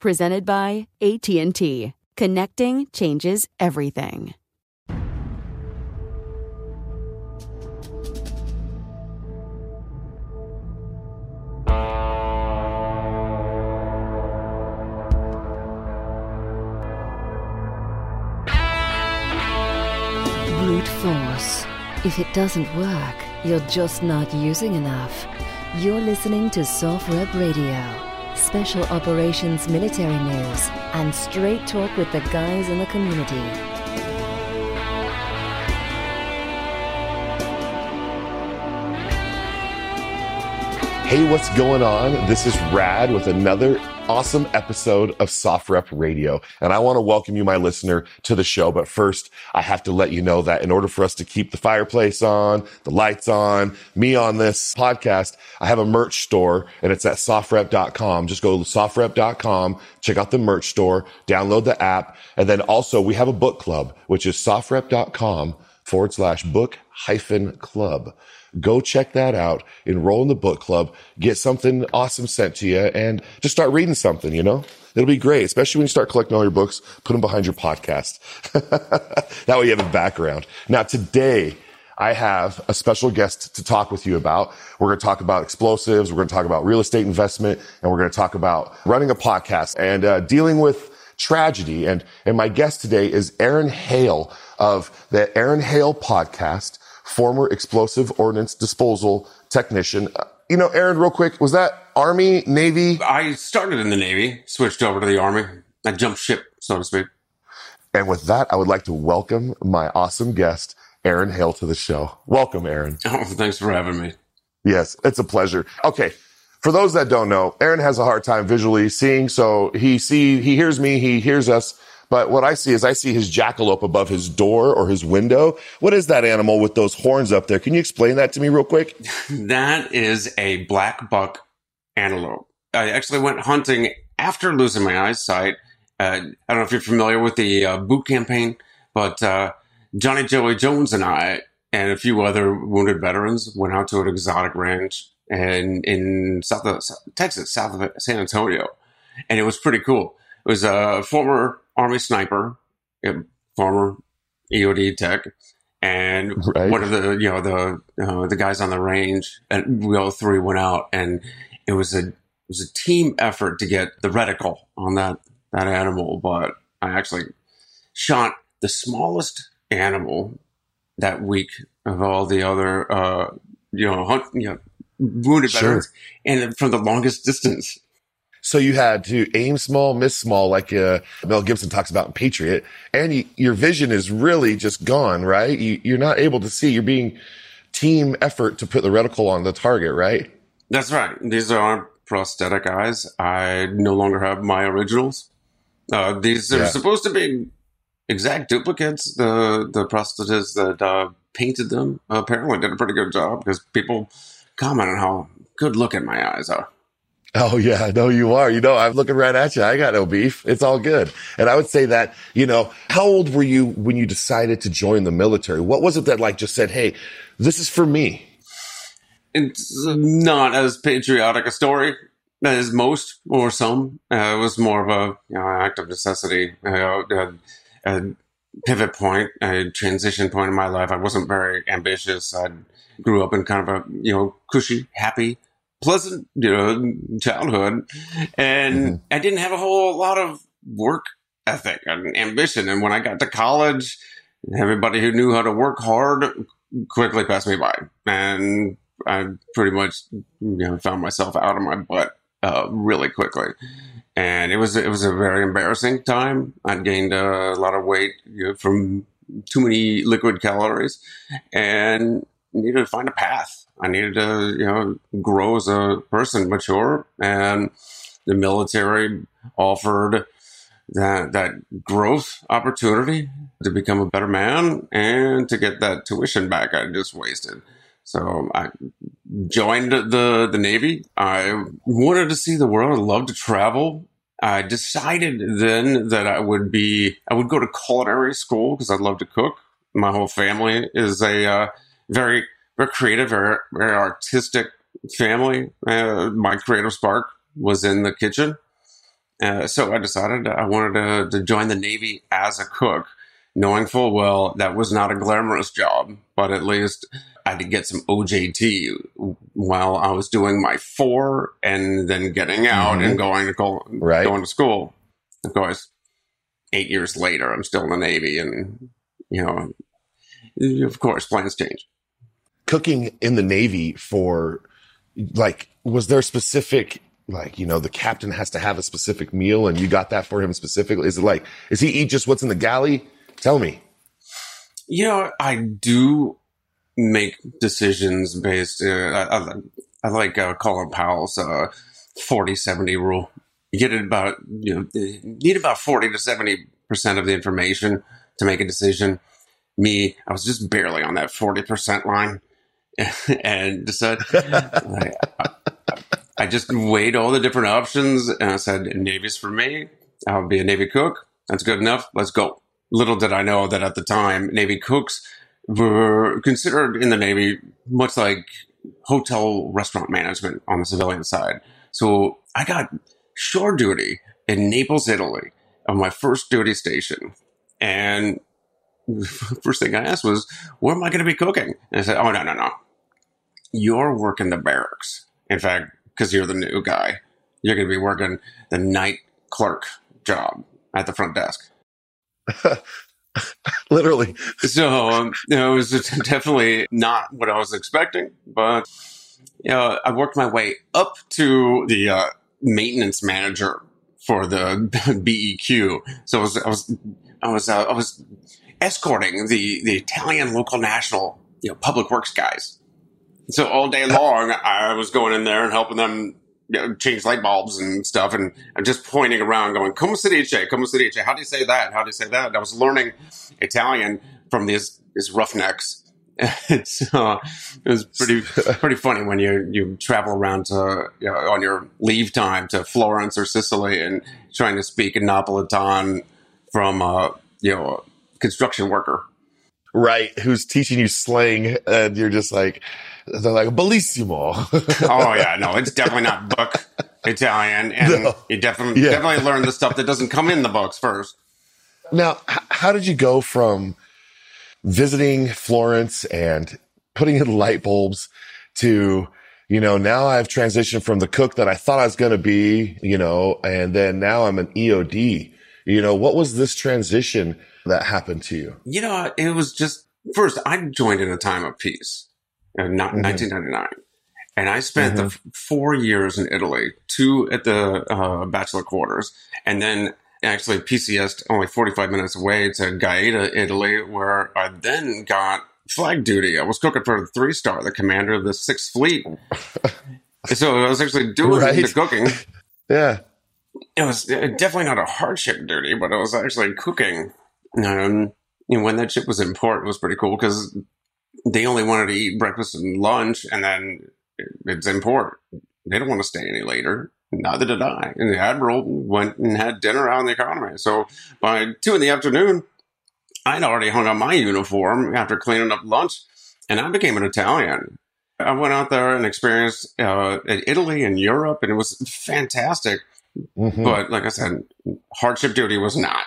Presented by AT&T. Connecting changes everything. Brute force. If it doesn't work, you're just not using enough. You're listening to SOFREP Radio. Special Operations Military News, and straight talk with the guys in the community. Hey, what's going on? This is Rad with another awesome episode of SOFREP Radio. And I want to welcome you, my listener, to the show. But first, I have to let you know that in order for us to keep the fireplace on, the lights on, me on this podcast, I have a merch store and it's at sofrep.com. Just go to sofrep.com, check out the merch store, download the app. And then also we have a book club, which is sofrep.com forward slash book hyphen club. Go check that out. Enroll in the book club. Get something awesome sent to you and just start reading something, you know? It'll be great, especially when you start collecting all your books, put them behind your podcast. that way you have a background. Now today, I have a special guest to talk with you about. We're going to talk about explosives. We're going to talk about real estate investment and we're going to talk about running a podcast and uh, dealing with tragedy. And, and my guest today is Aaron Hale of the Aaron Hale podcast former explosive ordnance disposal technician. Uh, you know, Aaron, real quick, was that Army, Navy? I started in the Navy, switched over to the Army. I jumped ship, so to speak. And with that, I would like to welcome my awesome guest, Aaron Hale, to the show. Welcome, Aaron. Oh, thanks for having me. Yes, it's a pleasure. Okay. For those that don't know, Aaron has a hard time visually seeing, so he see, he hears me, he hears us but what I see is I see his jackalope above his door or his window. What is that animal with those horns up there? Can you explain that to me real quick? that is a black buck antelope. I actually went hunting after losing my eyesight. Uh, I don't know if you're familiar with the uh, boot campaign, but uh, Johnny Joey Jones and I and a few other wounded veterans went out to an exotic ranch and in South of, Texas, south of San Antonio, and it was pretty cool. It was a former Army sniper, former EOD tech, and right. one of the you know the uh, the guys on the range, and we all three went out, and it was a it was a team effort to get the reticle on that that animal. But I actually shot the smallest animal that week of all the other uh, you know hunt, you know wounded Sure. veterans, and from the longest distance. So you had to aim small, miss small, like uh, Mel Gibson talks about in Patriot, and you, your vision is really just gone, right? You, you're not able to see. You're being team effort to put the reticle on the target, right? That's right. These are prosthetic eyes. I no longer have my originals. Uh, these are Yeah. supposed to be exact duplicates. The the prosthetist that uh, painted them apparently did a pretty good job because people comment on how good looking my eyes are. Oh yeah, no, you are. You know, I'm looking right at you. I got no beef. It's all good. And I would say that, you know, how old were you when you decided to join the military? What was it that like just said, Hey, this is for me? It's not as patriotic a story as most or some. Uh, it was more of a you know, act of necessity, uh, a, a pivot point, a transition point in my life. I wasn't very ambitious. I grew up in kind of a you know cushy, happy, pleasant you know childhood, and I didn't have a whole lot of work ethic and ambition. And when I got to college, everybody who knew how to work hard quickly passed me by, and I pretty much you know found myself out of my butt uh, really quickly, and it was it was a very embarrassing time. I'd gained a lot of weight you know, from too many liquid calories, and needed to find a path. I needed to you know grow as a person, mature, and the military offered that that growth opportunity to become a better man and to get that tuition back I just wasted. So I joined the the Navy. I wanted to see the world. I loved to travel. I decided then that I would be I would go to culinary school because I love to cook. My whole family is a uh, very very creative, very very artistic family. Uh, my creative spark was in the kitchen. Uh, so I decided I wanted to, to join the Navy as a cook, knowing full well that was not a glamorous job, but at least I could get some OJT while I was doing my four and then getting out Mhm. and going to go, Right. going to school. Of course, eight years later, I'm still in the Navy, and you know, of course, plans change. Cooking in the Navy for like, was there specific, like, you know, the captain has to have a specific meal and you got that for him specifically? Is it like, is he eat just what's in the galley? Tell me. You know, I do make decisions based. Uh, I, I, I like uh, Colin Powell's uh, 40 70 rule. You get it about, you know, you need about 40 to 70% of the information to make a decision. Me, I was just barely on that 40% line and decided, I, I just weighed all the different options and I said, Navy's for me. I'll be a Navy cook. That's good enough. Let's go. Little did I know that at the time, Navy cooks were considered in the Navy much like hotel restaurant management on the civilian side. So I got shore duty in Naples, Italy on my first duty station. And first thing I asked was, where am I going to be cooking? And I said, oh, no, no, no. You're working the barracks. In fact, because you're the new guy, you're going to be working the night clerk job at the front desk. Literally. So, um, you know, it was definitely not what I was expecting, but, you know, I worked my way up to the uh, maintenance manager for the BEQ. So I was, I was, I was, uh, I was escorting the, the Italian local national, you know, public works guys. So all day long, I was going in there and helping them you know, change light bulbs and stuff, and just pointing around, going, "Come si dice? Come si dice? How do you say that? How do you say that?" And I was learning Italian from these these roughnecks. so it was pretty pretty funny when you you travel around to you know, on your leave time to Florence or Sicily and trying to speak in Napolitan from uh, you know a construction worker. Right. Who's teaching you slang and you're just like, they're like, bellissimo. oh yeah, no, it's definitely not book Italian, and No. you definitely Yeah. definitely learn the stuff that doesn't come in the books first. Now, h- how did you go from visiting Florence and putting in light bulbs to, you know, now I've transitioned from the cook that I thought I was going to be, you know, and then now I'm an EOD. You know, what was this transition that happened to you? You know, it was just first I joined in a time of peace, in not Mhm. 1999, And I spent Mhm. the f- four years in Italy, two at the uh, bachelor quarters, and then actually PCS only 45 minutes away to Gaeta, Italy, where I then got flag duty. I was cooking for the three star, the commander of the Sixth Fleet. so I was actually doing Right. the cooking. Yeah. It was uh, definitely not a hardship duty, but it was actually cooking. Um, you know, when that ship was in port, it was pretty cool because they only wanted to eat breakfast and lunch, and then it's in port. They don't want to stay any later. Neither did I. And the admiral went and had dinner out in the economy. So by two in the afternoon, I'd already hung up my uniform after cleaning up lunch, and I became an Italian. I went out there and experienced uh, Italy and Europe, and it was fantastic. Mhm. But like I said, hardship duty was not.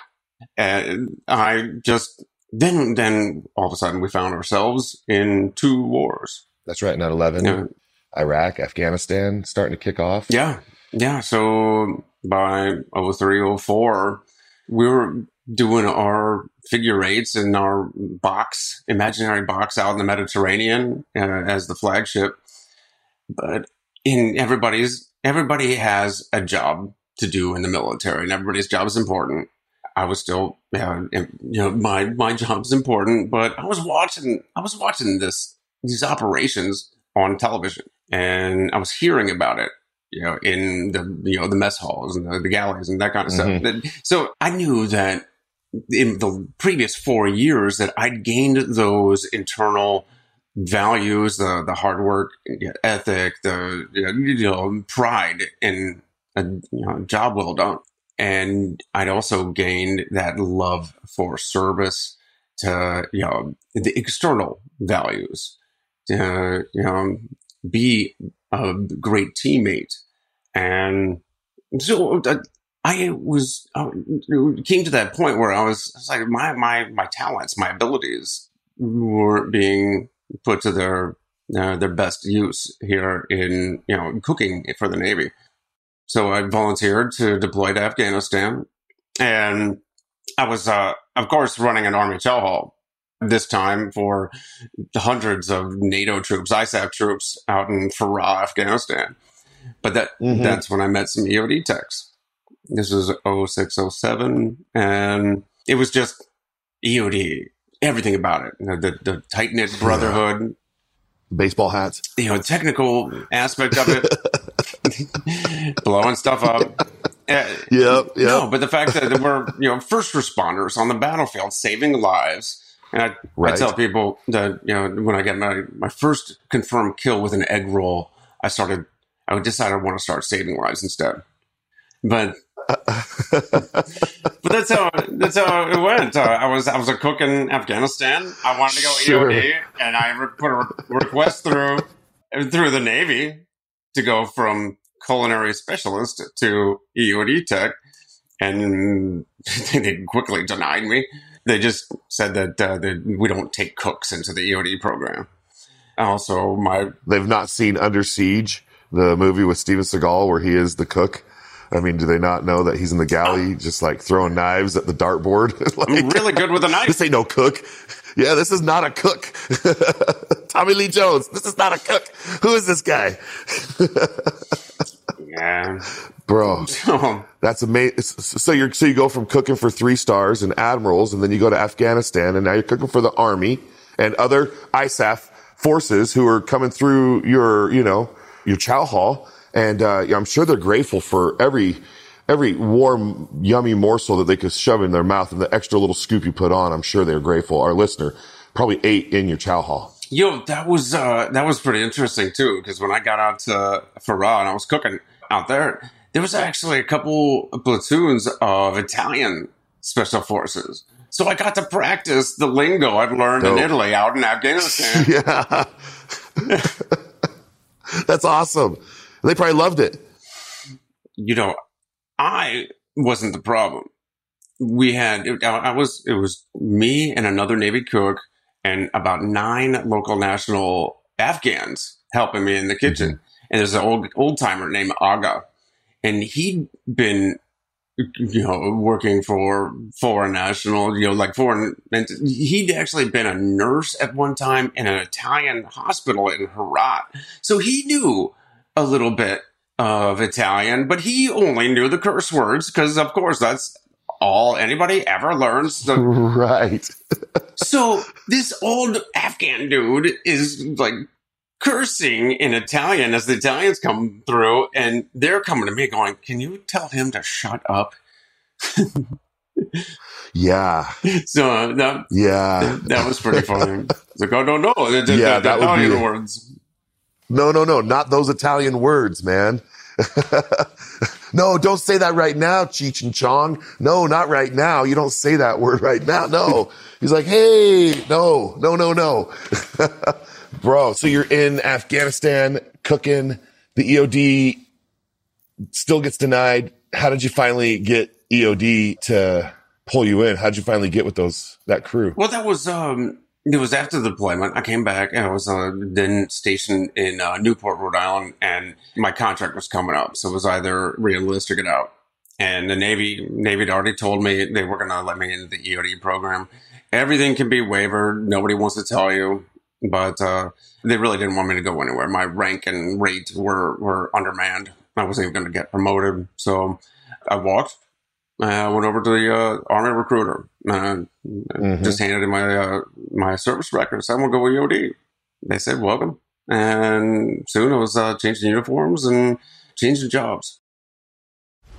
And I just then then all of a sudden we found ourselves in two wars. That's right. 9 11, Yeah. Iraq, Afghanistan starting to kick off. Yeah. Yeah. So by 03, 04, we were doing our figure eights in our box, imaginary box out in the Mediterranean uh, as the flagship. But in everybody's, everybody has a job to do in the military and everybody's job is important. I was still, uh, you know, my, my job's important, but I was watching, I was watching this, these operations on television and I was hearing about it you know, in the you know the mess halls and the, the galleys and that kind of Mhm. stuff. So I knew that in the previous four years that I'd gained those internal values, the the hard work ethic, the you know pride in a you know, job well done, and I'd also gained that love for service to you know the external values to you know be a great teammate and so uh, I was uh, came to that point where I was, I was like my my my talents, my abilities were being put to their uh, their best use here in you know cooking for the Navy. So I volunteered to deploy to Afghanistan, and I was uh, of course running an army chow hall this time for hundreds of NATO troops, ISAF troops out in Farah, Afghanistan. But that Mhm. that's when I met some EOD techs. This was 0607, and it was just EOD, everything about it. You know, The, the tight knit brotherhood, Baseball hats. you know, technical aspect of it, blowing stuff up. Uh, Yep. Yep. No, but the fact that we're you know first responders on the battlefield, saving lives. And I, I tell people that you know when I get my my first confirmed kill with an egg roll, I started. I would decide I want to start saving lives instead. But but that's how that's how it went. Uh, I was I was a cook in Afghanistan. I wanted to go Sure. EOD, and I re- put a re- request through through the Navy to go from culinary specialist to EOD tech, and they quickly denied me. They just said that, uh, that we don't take cooks into the EOD program. Also, my They've not seen Under Siege, the movie with Steven Seagal where he is the cook. I mean, do they not know that he's in the galley just like throwing knives at the dartboard? I'm really good with a knife. this ain't no cook. Yeah, this is not a cook. Tommy Lee Jones, this is not a cook. Who is this guy? Yeah. Bro, that's amazing. So you're, so you go from cooking for three stars and admirals, and then you go to Afghanistan, and now you're cooking for the army and other ISAF forces who are coming through your, you know, your chow hall. And, uh, I'm sure they're grateful for every, every warm, yummy morsel that they could shove in their mouth and the extra little scoop you put on. I'm sure they're grateful. Our listener probably ate in your chow hall. Yo, that was uh, that was pretty interesting too. Because when I got out to Farah and I was cooking out there, there was actually a couple platoons of Italian special forces. So I got to practice the lingo I'd learned in Italy out in Afghanistan. yeah. That's awesome. They probably loved it. you know, I wasn't the problem. We had it, I was it was me and another Navy cook and about nine local national Afghans helping me in the kitchen. Mm-hmm. And there's an old old timer named Aga, and he'd been you know, working for foreign national, you know, like foreign. And he'd actually been a nurse at one time in an Italian hospital in Herat. So he knew a little bit of Italian, but he only knew the curse words because, of course, that's all anybody ever learns. The- right. so this old Afghan dude is like cursing in Italian as the Italians come through, and they're coming to me going, "Can you tell him to shut up?" yeah. So that yeah, that was pretty funny. It's like, oh no, no, yeah, that would be words. No, no, no, not those Italian words, man. no, don't say that right now, Cheech and Chong. No, not right now. You don't say that word right now. No. He's like, hey, no, no, no, no. Bro, so you're in Afghanistan cooking. The EOD still gets denied. How did you finally get EOD to pull you in? How did you finally get with those that crew? Well, that was um it was after the deployment. I came back and I was uh, then stationed in uh, Newport, Rhode Island, and my contract was coming up. So it was either re-enlist or get out. And the Navy, Navy had already told me they were going to let me into the EOD program. Everything can be wavered. Nobody wants to tell you, but uh, they really didn't want me to go anywhere. My rank and rate were were undermanned. I wasn't even going to get promoted. So I walked I went over to the uh, Army recruiter and mm-hmm. just handed in my uh, my service records. I want to go with EOD. They said welcome, and soon I was uh, changing uniforms and changing jobs.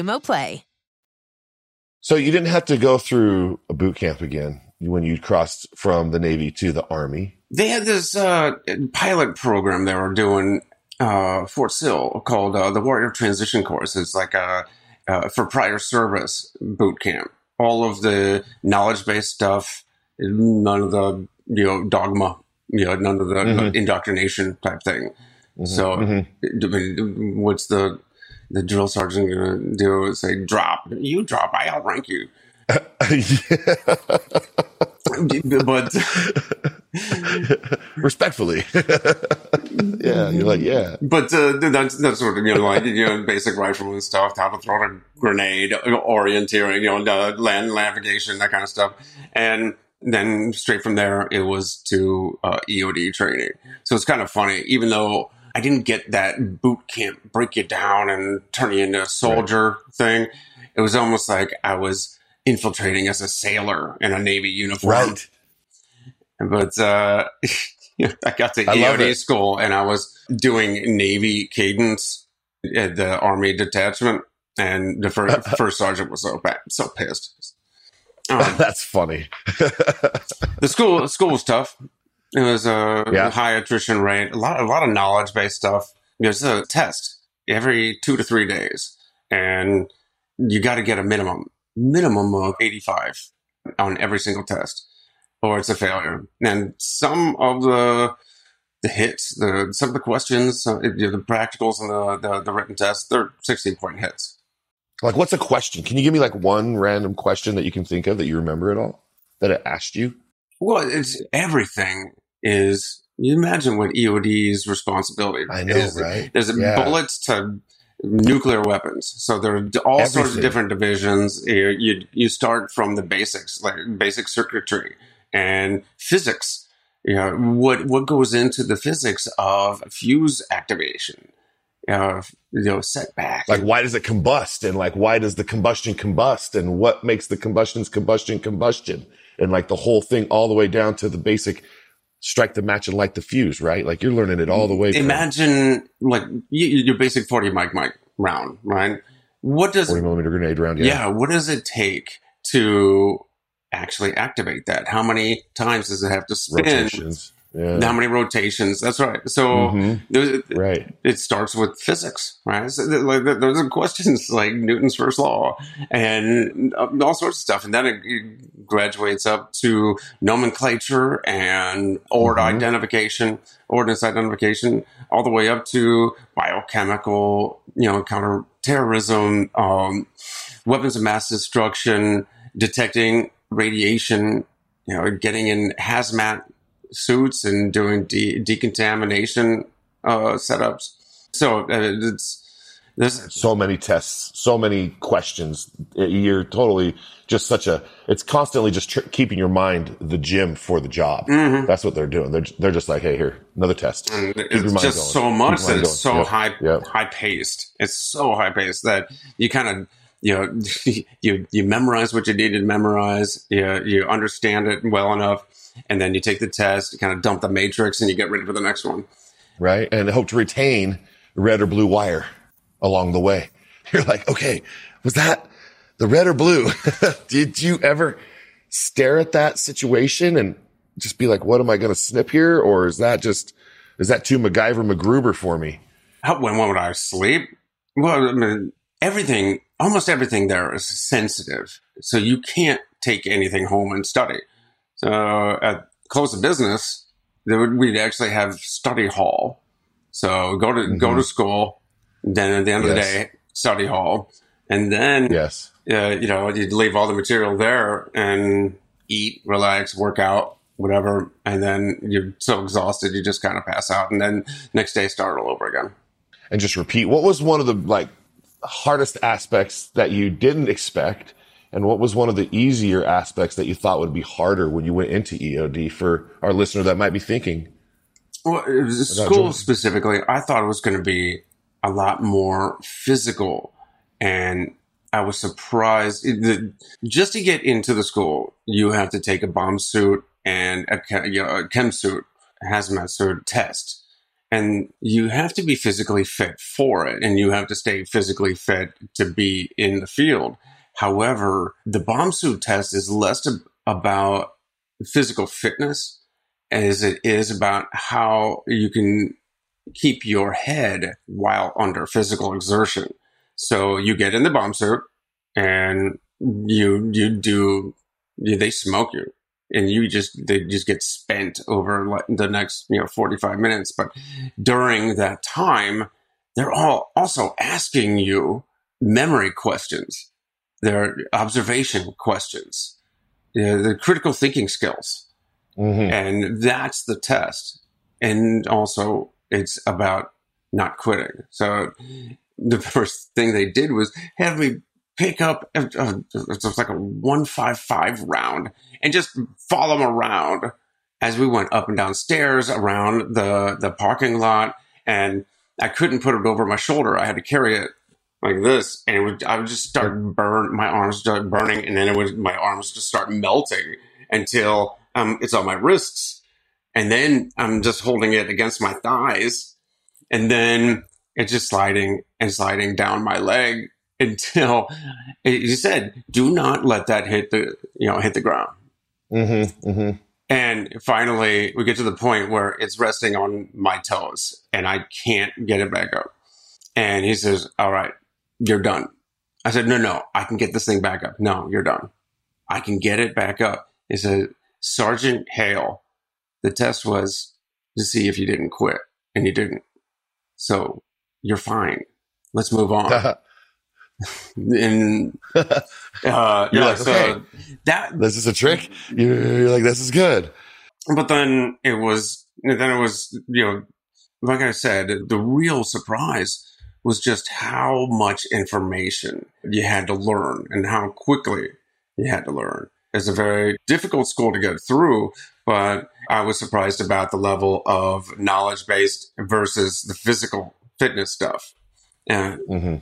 Xumo Play. So you didn't have to go through a boot camp again when you crossed from the Navy to the Army. They had this uh, pilot program they were doing uh, Fort Sill called uh, the Warrior Transition Course. It's like a, uh, for prior service boot camp. All of the knowledge based stuff, none of the you know dogma, you know none of the mm-hmm. indoctrination type thing. Mm-hmm. So, mm-hmm. what's the the drill sergeant gonna do is say, "Drop, you drop, I outrank you." but respectfully, yeah, you're like, yeah. But uh, that's that's sort of you know like you know basic rifle and stuff, how to throw a grenade, orienteering, you know, land navigation, that kind of stuff, and then straight from there it was to uh, EOD training. So it's kind of funny, even though I didn't get that boot camp break you down and turn you into a soldier right. thing. It was almost like I was infiltrating as a sailor in a Navy uniform. Right. But uh, I got to EOD school and I was doing Navy cadence at the army detachment, and the first, first sergeant was so bad, so pissed. Um, That's funny. the school school was tough. It was a Yeah. high attrition rate, a lot a lot of knowledge based stuff. There's a test every two to three days, and you got to get a minimum minimum of eighty five on every single test, or it's a failure. And some of the the hits, the some of the questions, uh, you know, the practicals and the, the the written tests, they're sixteen point hits. Like, what's a question? Can you give me like one random question that you can think of that you remember at all that it asked you? Well, it's everything is. You imagine what EOD's responsibility I know, is. right? There's Yeah. bullets to nuclear weapons, so there are all sorts of different divisions. You, you you start from the basics, like basic circuitry and physics. You know what what goes into the physics of fuse activation, uh, you know setback, Like, why does it combust? And like, why does the combustion combust? And what makes the combustion's combustion combustion? And like the whole thing all the way down to the basic strike the match and light the fuse, right? Like you're learning it all the way. from Imagine like your basic forty mic mic round, right? What does 40 millimeter grenade round. yeah. Yeah. what does it take to actually activate that? How many times does it have to spin? Rotations. Yeah. How many rotations? That's right. So Mhm. there's- Right. it starts with physics, right? So like, those are questions like Newton's first law and uh, all sorts of stuff, and then it, graduates up to nomenclature and ord Mhm. identification, ordnance identification, all the way up to biochemical, you know, counterterrorism, um, weapons of mass destruction, detecting radiation, you know, getting in hazmat suits and doing de- decontamination uh, setups. So uh, it's there's So many tests, so many questions. You're totally just such a, it's constantly just tr- keeping your mind the gym for the job. Mhm. That's what they're doing. They're, they're just like, hey, here, another test. and Keep it's just going. so much that it's so. Yep. high Yep. high paced. It's so high paced that you kind of you know you you memorize what you need to memorize. You you understand it well enough, and then you take the test. You kind of dump the matrix, and you get ready for the next one. right? And hope to retain red or blue wire along the way. You're like, okay, was that the red or blue? Did you ever stare at that situation and just be like, what am I going to snip here? Or is that just, is that too MacGyver MacGruber for me? How, when, when would I sleep? Well, I mean, everything, almost everything there is sensitive. So you can't take anything home and study. So at close of business, there would, we'd actually have study hall. So go to, go to school. Then at the end of the day, study hall. And then, Yes. uh, you know, you'd leave all the material there and eat, relax, work out, whatever. And then you're so exhausted, you just kind of pass out. And then next day, start all over again. And just repeat. What was one of the like hardest aspects that you didn't expect? And what was one of the easier aspects that you thought would be harder when you went into EOD for our listener that might be thinking, Well, it was school Jordan. specifically, I thought it was going to be a lot more physical, and I was surprised. It- just to get into the school, you have to take a bomb suit and a, you know, a chem suit, hazmat suit test, and you have to be physically fit for it, and you have to stay physically fit to be in the field. However, the bomb suit test is less ab- about physical fitness as it is about how you can keep your head while under physical exertion. So you get in the bomb suit and you you do they smoke you and you just they just get spent over the next you know 45 minutes but during that time they're all also asking you memory questions they're observation questions. Yeah, the critical thinking skills. Mhm. and that's the test. And also it's about not quitting. So the first thing they did was have me pick up it was like a 155 round and just follow them around as we went up and down stairs around the the parking lot. And i couldn't put it over my shoulder. I had to carry it like this and it would i would just start burn my arms start burning and then it would my arms just start melting until um, it's on my wrists and then i'm just holding it against my thighs and then it's just sliding and sliding down my leg until he said, "Do not let that hit the you know hit the ground." Mm-hmm, mm-hmm. And finally, we get to the point where it's resting on my toes, and I can't get it back up. And he says, "All right, you're done." I said, "No, no, I can get this thing back up." No, you're done. I can get it back up. He said, "Sergeant Hale, the test was to see if you didn't quit, and you didn't. So you're fine. Let's move on." and uh, you're yeah, like, so okay, that this is a trick. You're, you're like, this is good. but then it was then it was you know like i said the real surprise was just how much information you had to learn and how quickly you had to learn it's a very difficult school to get through but i was surprised about the level of knowledge based versus the physical fitness stuff and hmm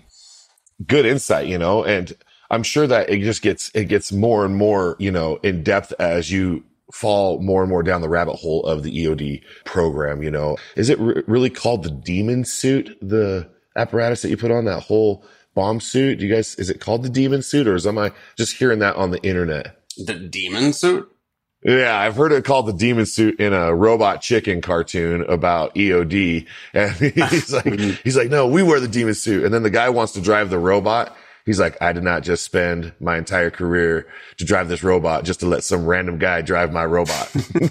Good insight, you know, and I'm sure that it just gets it gets more and more, you know, in depth as you fall more and more down the rabbit hole of the EOD program. You know, is it re- really called the Demon Suit? The apparatus that you put on that whole bomb suit? Do you guys is it called the Demon Suit, or is am I just hearing that on the internet? the demon suit Yeah, I've heard it called the demon suit in a robot chicken cartoon about EOD. And he's like, he's like, no, we wear the demon suit. And then the guy wants to drive the robot. He's like, I did not just spend my entire career to drive this robot just to let some random guy drive my robot.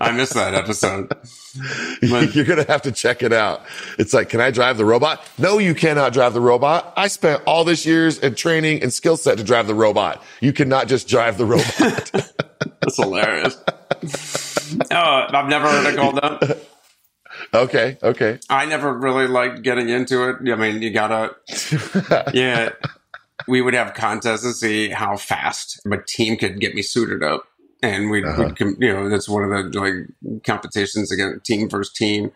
i missed that episode But- You're going to have to check it out. It's like, can I drive the robot? No, you cannot drive the robot. I spent all this years and training and skill set to drive the robot. You cannot just drive the robot. that's hilarious oh i've never heard it called that okay. Okay. I never really liked getting into it. I mean, you gotta, yeah. We would have contests to see how fast a team could get me suited up, and we'd, Uh-huh. we'd you know, that's one of the like competitions against team versus team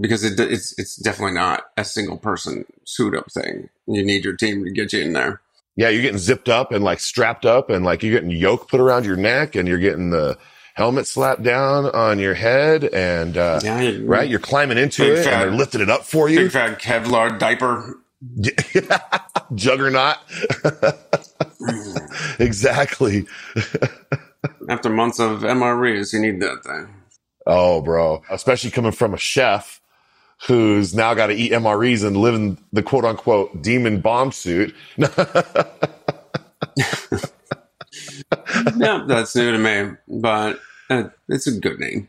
because it, it's it's definitely not a single person suit up thing. You need your team to get you in there. Yeah, you're getting zipped up and like strapped up and like you're getting yoke put around your neck and you're getting the helmet slapped down on your head and uh Yeah, right, you're climbing into it fat- and they're lifting it up for you. Big fat Kevlar diaper. Juggernaut. exactly. After months of MREs, you need that thing. Oh, bro. Especially coming from a chef who's now got to eat MREs and live in the quote unquote demon bomb suit. yeah, that's new to me, but uh, it's a good name.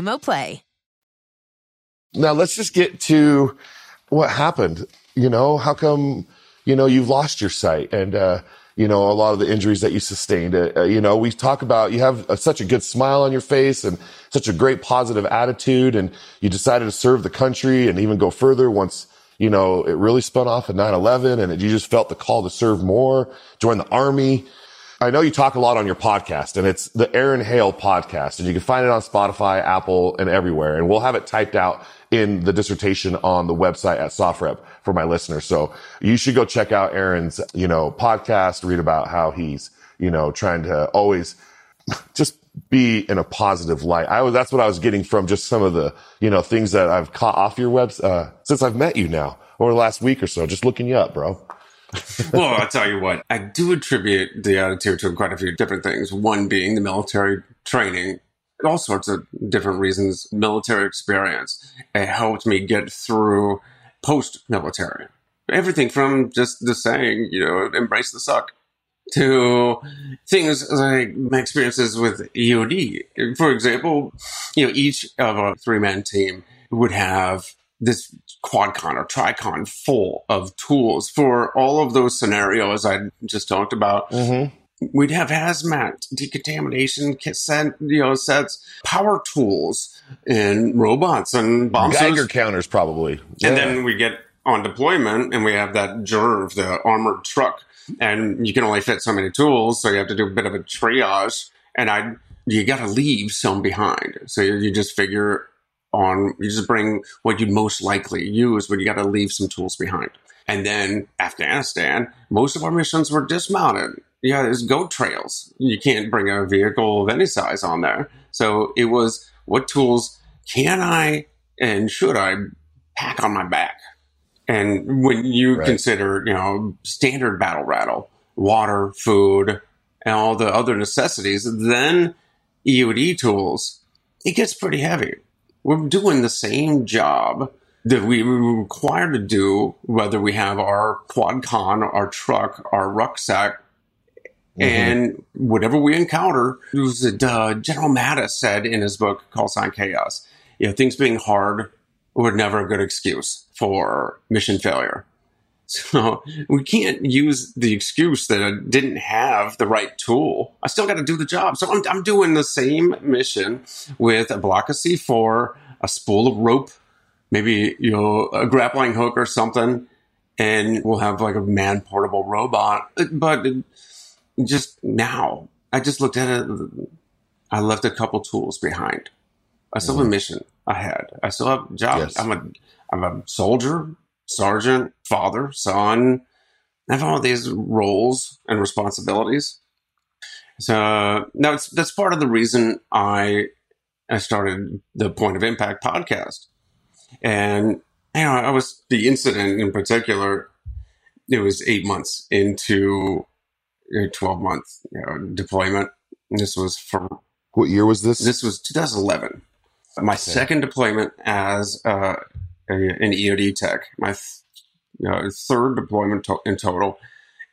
Xumo Play. Now let's just get to what happened. You know, how come, you know, you've lost your sight and, uh, you know, a lot of the injuries that you sustained. Uh, uh you know, we talk about you have a, such a good smile on your face and such a great positive attitude, and you decided to serve the country and even go further once, you know, it really spun off at 9 11 and it, you just felt the call to serve more, join the army. I know you talk a lot on your podcast and it's the Aaron Hale podcast and you can find it on Spotify, Apple and everywhere. And we'll have it typed out in the dissertation on the website at SOFREP for my listeners. So you should go check out Aaron's, you know, podcast, read about how he's, you know, trying to always just be in a positive light. I was, that's what I was getting from just some of the, you know, things that I've caught off your webs, uh, since I've met you now over the last week or so, just looking you up, bro. well, I'll tell you what, I do attribute the attitude to quite a few different things. One being the military training, all sorts of different reasons, military experience. It helped me get through post military. Everything from just the saying, you know, embrace the suck to things like my experiences with EOD. For example, you know, each of a three man team would have this quadcon or tricon full of tools for all of those scenarios I just talked about. Mm-hmm. We'd have hazmat, decontamination set, you know, sets, power tools, and robots and bomb Geiger counters, probably. Yeah. And then we get on deployment, and we have that JERRV, the armored truck, and you can only fit so many tools, so you have to do a bit of a triage. And I, you got to leave some behind. So you just figure on you just bring what you'd most likely use, but you got to leave some tools behind. And then Afghanistan, most of our missions were dismounted. Yeah, there's goat trails. You can't bring a vehicle of any size on there. So it was what tools can I and should I pack on my back? And when you right. consider, you know, standard battle rattle, water, food, and all the other necessities, then EOD tools, it gets pretty heavy we're doing the same job that we were required to do, whether we have our quad con, our truck, our rucksack, mm-hmm. and whatever we encounter. It was uh, General Mattis said in his book Call Sign Chaos, you know, things being hard were never a good excuse for mission failure. So we can't use the excuse that I didn't have the right tool. I still got to do the job. So I'm, I'm doing the same mission with a block of C4, a spool of rope, maybe, you know, a grappling hook or something. And we'll have like a man portable robot. But just now, I just looked at it. I left a couple tools behind. I still have a mm-hmm. mission ahead. I still have jobs. Yes. I'm a I'm a soldier sergeant, father, son. I have all these roles and responsibilities. So now that's part of the reason I I started the Point of Impact podcast. And you know, I was the incident in particular. It was eight months into a twelve month you know, deployment. And this was for what year was this? This was 2011. My okay. second deployment as uh, an EOD tech, my th- you know, third deployment to- in total,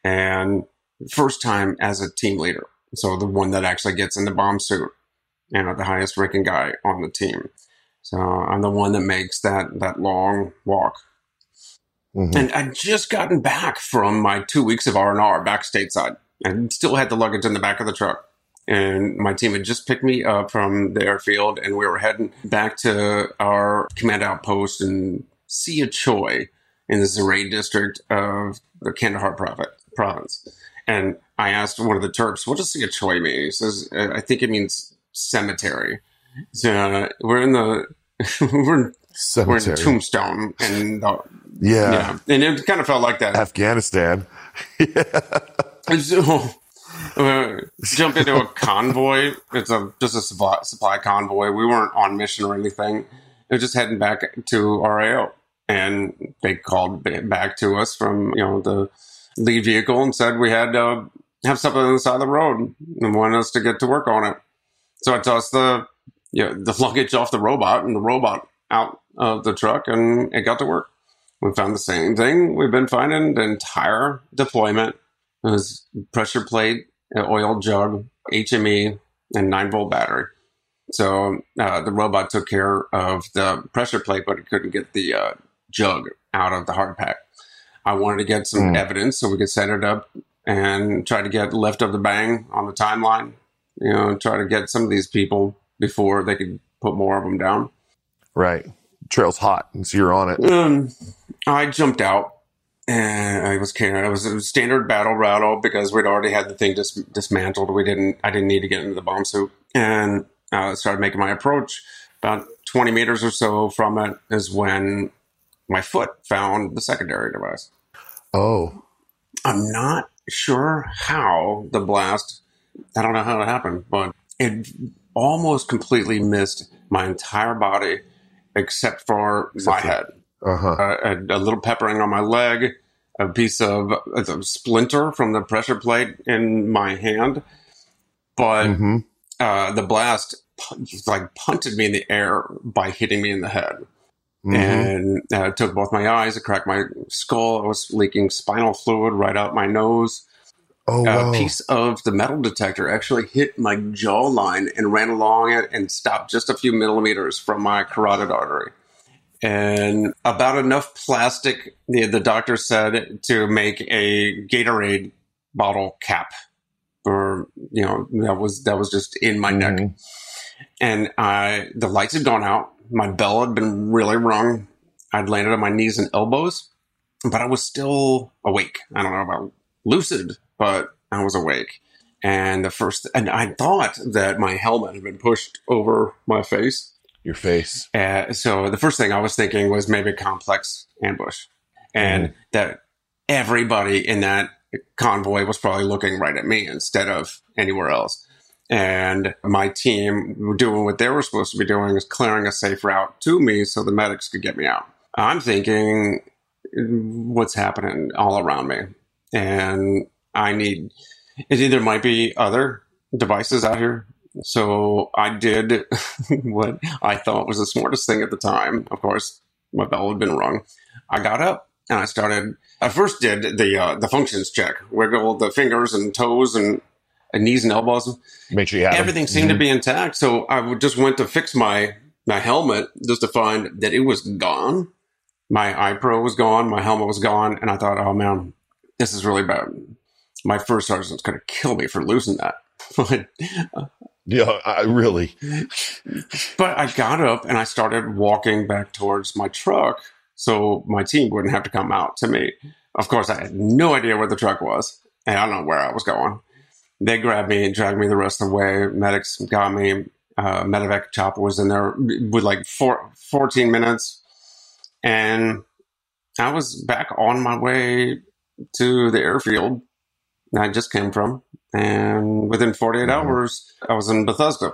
and first time as a team leader. So the one that actually gets in the bomb suit, you know, the highest ranking guy on the team. So I'm the one that makes that that long walk. Mm-hmm. And I'd just gotten back from my two weeks of R and R back stateside, and still had the luggage in the back of the truck and my team had just picked me up from the airfield, and we were heading back to our command outpost in Sia Choi in the Zhari district of the Kandahar province. And I asked one of the Turks, "What does Sia Choi mean?" He says, "I think it means cemetery." So uh, we're in the we're, cemetery. we're in Tombstone, and the, yeah. yeah, and it kind of felt like that. Afghanistan. yeah. So jump into a convoy. It's a just a supply, supply convoy. We weren't on mission or anything. It was just heading back to RAO, and they called back to us from you know the lead vehicle and said we had to have something on the side of the road and wanted us to get to work on it. So I tossed the you know, the luggage off the robot and the robot out of the truck, and it got to work. We found the same thing we've been finding the entire deployment. It was pressure plate, an oil jug, HME, and 9 volt battery. So uh, the robot took care of the pressure plate, but it couldn't get the uh, jug out of the hard pack. I wanted to get some Mm. evidence so we could set it up and try to get lift of the bang on the timeline. You know, try to get some of these people before they could put more of them down. Right. Trail's hot, and so you're on it. Um, I jumped out and I was carrying. It was a standard battle rattle because we'd already had the thing dis- dismantled. We didn't. I didn't need to get into the bomb suit, and I started making my approach. About twenty meters or so from it is when my foot found the secondary device. Oh, I'm not sure how the blast. I don't know how it happened, but it almost completely missed my entire body except for my for- head uh-huh. a, a, a little peppering on my leg, a piece of a splinter from the pressure plate in my hand. But Mhm. uh, the blast like punted me in the air by hitting me in the head. Mhm. And uh, it took both my eyes, it cracked my skull. I was leaking spinal fluid right out my nose. Oh, wow. A piece of the metal detector actually hit my jawline and ran along it and stopped just a few millimeters from my carotid artery and about enough plastic the, the doctor said to make a gatorade bottle cap. Or you know that was that was just in my neck. Mhm. and i the lights had gone out. My bell had been really wrung i'd landed on my knees and elbows but i was still awake. I don't know about lucid but i was awake. And the first and i thought that my helmet had been pushed over my face Your face. uh, so the first thing I was thinking was maybe a complex ambush, and that everybody in that convoy was probably looking right at me instead of anywhere else. And my team were doing what they were supposed to be doing is clearing a safe route to me so the medics could get me out. I'm thinking, what's happening all around me? And I need, it either might be other devices out here so I did what I thought was the smartest thing at the time. Of course, my bell had been rung. I got up and I started. I first did the uh, the functions check, wiggle the fingers and toes and, and knees and elbows. Make sure you have. Everything seemed to be intact. So I just went to fix my my helmet just to find that it was gone. My iPro was gone. My helmet was gone, and I thought, oh man, this is really bad. My first sergeant's going to kill me for losing that. But Yeah, I really. But I got up and I started walking back towards my truck so my team wouldn't have to come out to me. Of course, I had no idea where the truck was, and I don't know where I was going. They grabbed me and dragged me the rest of the way. Medics got me. Uh, medevac chopper was in there with like four, 14 minutes, and I was back on my way to the airfield I just came from. And within 48 hours, I was in Bethesda.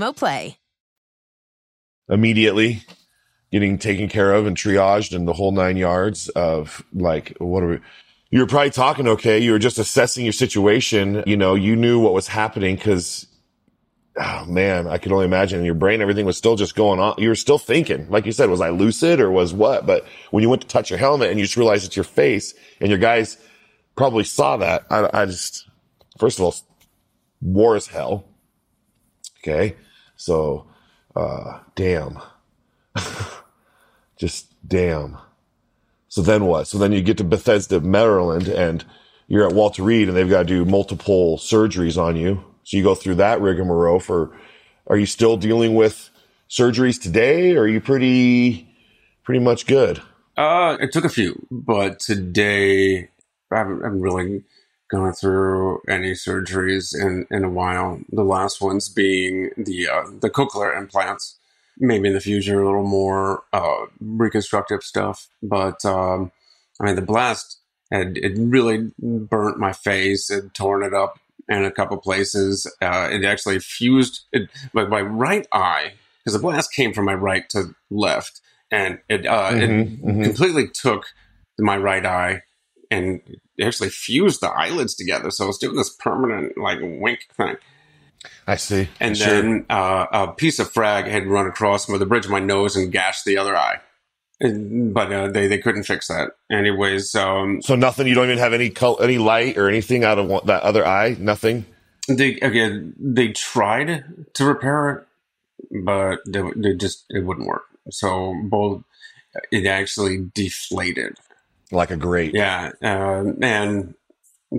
Play. Immediately getting taken care of and triaged and the whole nine yards of like, what are we? You were probably talking okay. You were just assessing your situation. You know, you knew what was happening because oh man, I could only imagine in your brain, everything was still just going on. You were still thinking, like you said, was I lucid or was what? But when you went to touch your helmet and you just realized it's your face and your guys probably saw that, I, I just, first of all, war is hell. Okay. So, uh, damn. just damn. So then what? So then you get to Bethesda, Maryland and you're at Walter Reed and they've got to do multiple surgeries on you so you go through that rigmarole for, are you still dealing with surgeries today? Or are you pretty, pretty much good? Uh, it took a few, but today I haven't, I haven't really gone through any surgeries in, in a while. The last ones being the, uh, the cochlear implants. Maybe in the future, a little more, uh, reconstructive stuff. But, um, I mean, the blast had, it really burnt my face. It torn it up in a couple places. Uh, it actually fused it, my, my right eye because the blast came from my right to left, and it uh, mm-hmm, it mm-hmm. completely took my right eye and actually fused the eyelids together. So it's doing this permanent like wink thing. I see. And sure. then uh, a piece of frag had run across the bridge of my nose and gashed the other eye but uh, they they couldn't fix that. Anyways, um, so nothing. You don't even have any color, any light or anything out of one, that other eye. Nothing. They again, they tried to repair it, but they, they just it wouldn't work. So both it actually deflated like a great. Yeah, uh, and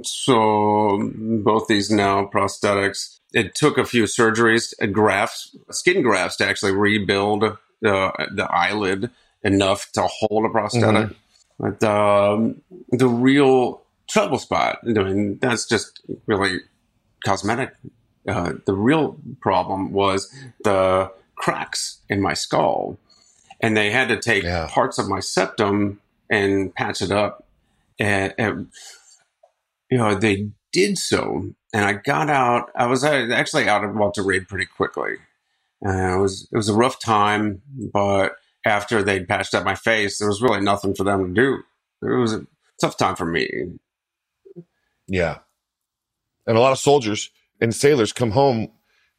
so both these now prosthetics. It took a few surgeries, grafts, skin grafts to actually rebuild the the eyelid enough to hold a prosthetic. Mm-hmm. But um, the real trouble spot, I mean, that's just really cosmetic. Uh, the real problem was the cracks in my skull. And they had to take yeah. parts of my septum and patch it up. And, and, you know, they did so. And I got out, I was actually out of Walter Reed pretty quickly. Uh, it was it was a rough time, but after they'd patched up my face, there was really nothing for them to do. It was a tough time for me. Yeah. And a lot of soldiers and sailors come home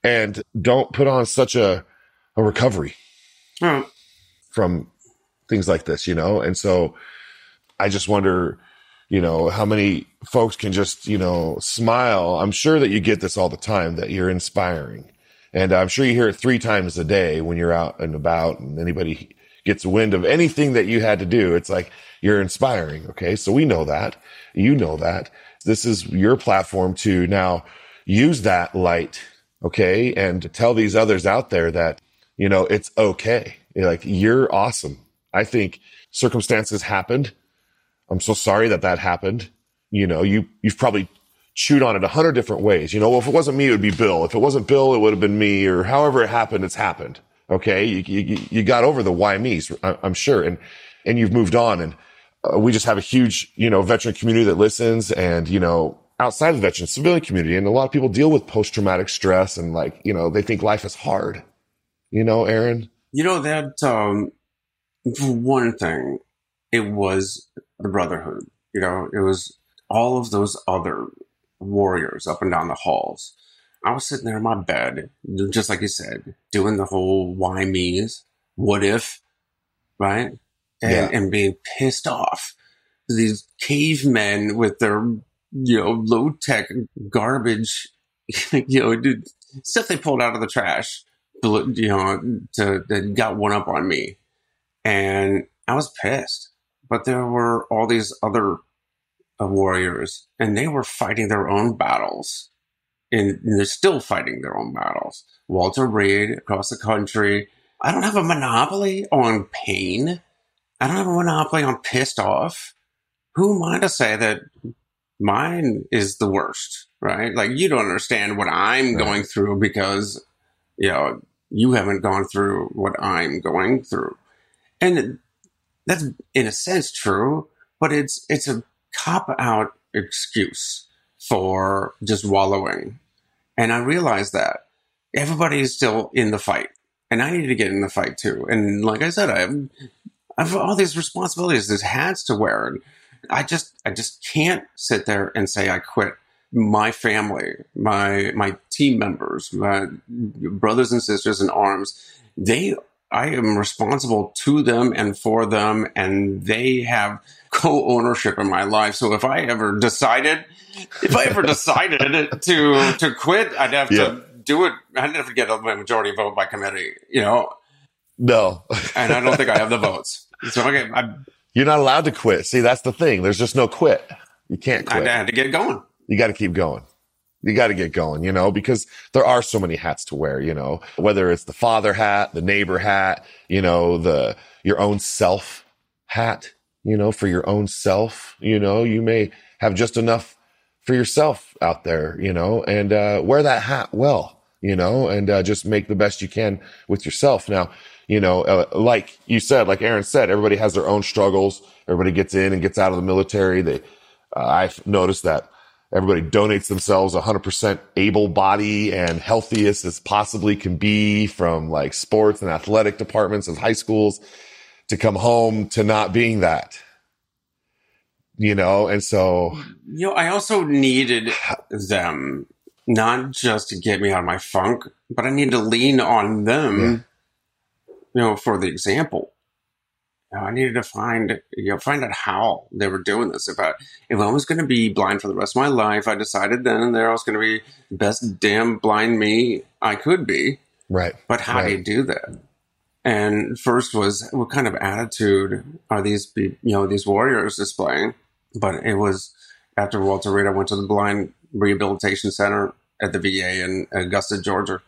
and don't put on such a, a recovery oh. from things like this, you know? And so I just wonder, you know, how many folks can just, you know, smile. I'm sure that you get this all the time that you're inspiring and I'm sure you hear it three times a day when you're out and about and anybody gets wind of anything that you had to do. It's like you're inspiring. Okay. So we know that. You know that. This is your platform to now use that light. Okay. And tell these others out there that, you know, it's okay. You're like you're awesome. I think circumstances happened. I'm so sorry that that happened. You know, you, you've probably chewed on it a hundred different ways. You know, well, if it wasn't me, it would be Bill. If it wasn't Bill, it would have been me or however it happened, it's happened. Okay. You, you, you got over the why me's, I'm sure. And, and you've moved on. And uh, we just have a huge, you know, veteran community that listens and, you know, outside of the veteran civilian community. And a lot of people deal with post traumatic stress and like, you know, they think life is hard. You know, Aaron? You know, that, um, for one thing, it was the brotherhood. You know, it was all of those other warriors up and down the halls. I was sitting there in my bed, just like you said, doing the whole why me's, what if, right? And, yeah. and being pissed off. These cavemen with their, you know, low tech garbage, you know, stuff they pulled out of the trash, you know, to, that got one up on me. And I was pissed. But there were all these other uh, warriors, and they were fighting their own battles and, and they're still fighting their own battles. Walter Reed across the country. I don't have a monopoly on pain. I don't have a monopoly on pissed off. Who am I to say that mine is the worst, right? Like you don't understand what I'm Right. going through because, you know, you haven't gone through what I'm going through. And that's in a sense true, but it's it's a cop out excuse for just wallowing. And I realize that everybody is still in the fight. And I need to get in the fight too. And like I said, I have I have all these responsibilities, these hats to wear. And I just I just can't sit there and say I quit my family, my my team members, my brothers and sisters in arms. They I am responsible to them and for them, and they have co-ownership in my life. So if I ever decided, if I ever decided to to quit, I'd have Yeah. to do it. I'd have to get a majority vote by committee, you know. No. And I don't think I have the votes. So okay, I, You're not allowed to quit. See, that's the thing. There's just no quit. You can't quit. I had to get going. you got to keep going. You got to get going, you know, because there are so many hats to wear, you know, whether it's the father hat, the neighbor hat, you know, the, your own self hat, you know, for your own self, you know, you may have just enough for yourself out there, you know, and, uh, wear that hat well, you know, and, uh, just make the best you can with yourself. Now, you know, uh, like you said, like Aaron said, everybody has their own struggles. Everybody gets in and gets out of the military. They, uh, I've noticed that everybody donates themselves 100% able body and healthiest as possibly can be from like sports and athletic departments of high schools to come home to not being that you know and so You know, I also needed them not just to get me out of my funk, but I needed to lean on them, you know, for the example. You know, I needed to find, you know, find out how they were doing this. If I, if I was going to be blind for the rest of my life, I decided then and there I was going to be the best damn blind me I could be. right But how do you do that? And first was what kind of attitude are these, you know, these warriors displaying? But it was after Walter Reed, I went to the Blind Rehabilitation Center at the VA in Augusta, Georgia,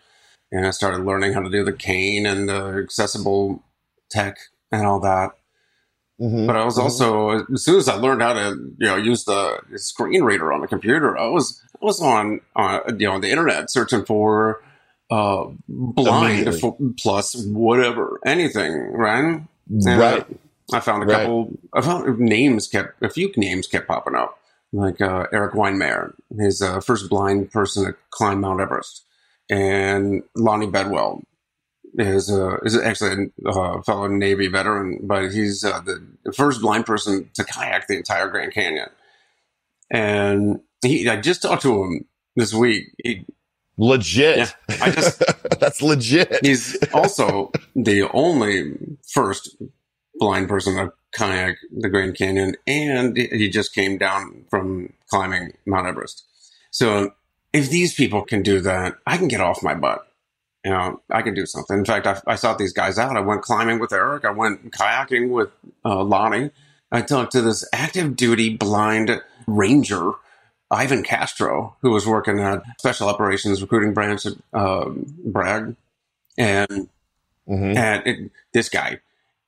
and I started learning how to do the cane and the accessible tech and all that. Mhm. But I was also, as soon as I learned how to, you know, use the screen reader on the computer, I was, I was on, uh, you know, the internet searching for, uh, blind for, plus whatever, anything, right? And right I found a Right. couple, I found names kept, a few names kept popping up, like, uh, Erik Weihenmayer, his, uh, first blind person to climb Mount Everest, and Lonnie Bedwell, is uh, is actually a uh, fellow Navy veteran, but he's uh, the first blind person to kayak the entire Grand Canyon. And he, I just talked to him this week. He, legit Yeah, I just- that's legit he's also the only first blind person to kayak the Grand Canyon, and he just came down from climbing Mount Everest. So if these people can do that, I can get off my butt. You know, I can do something. In fact, I, I sought these guys out. I went climbing with Erik. I went kayaking with uh, Lonnie. I talked to this active duty blind ranger, Ivan Castro, who was working at Special Operations Recruiting Branch at uh, Bragg. And Mhm. and it, this guy,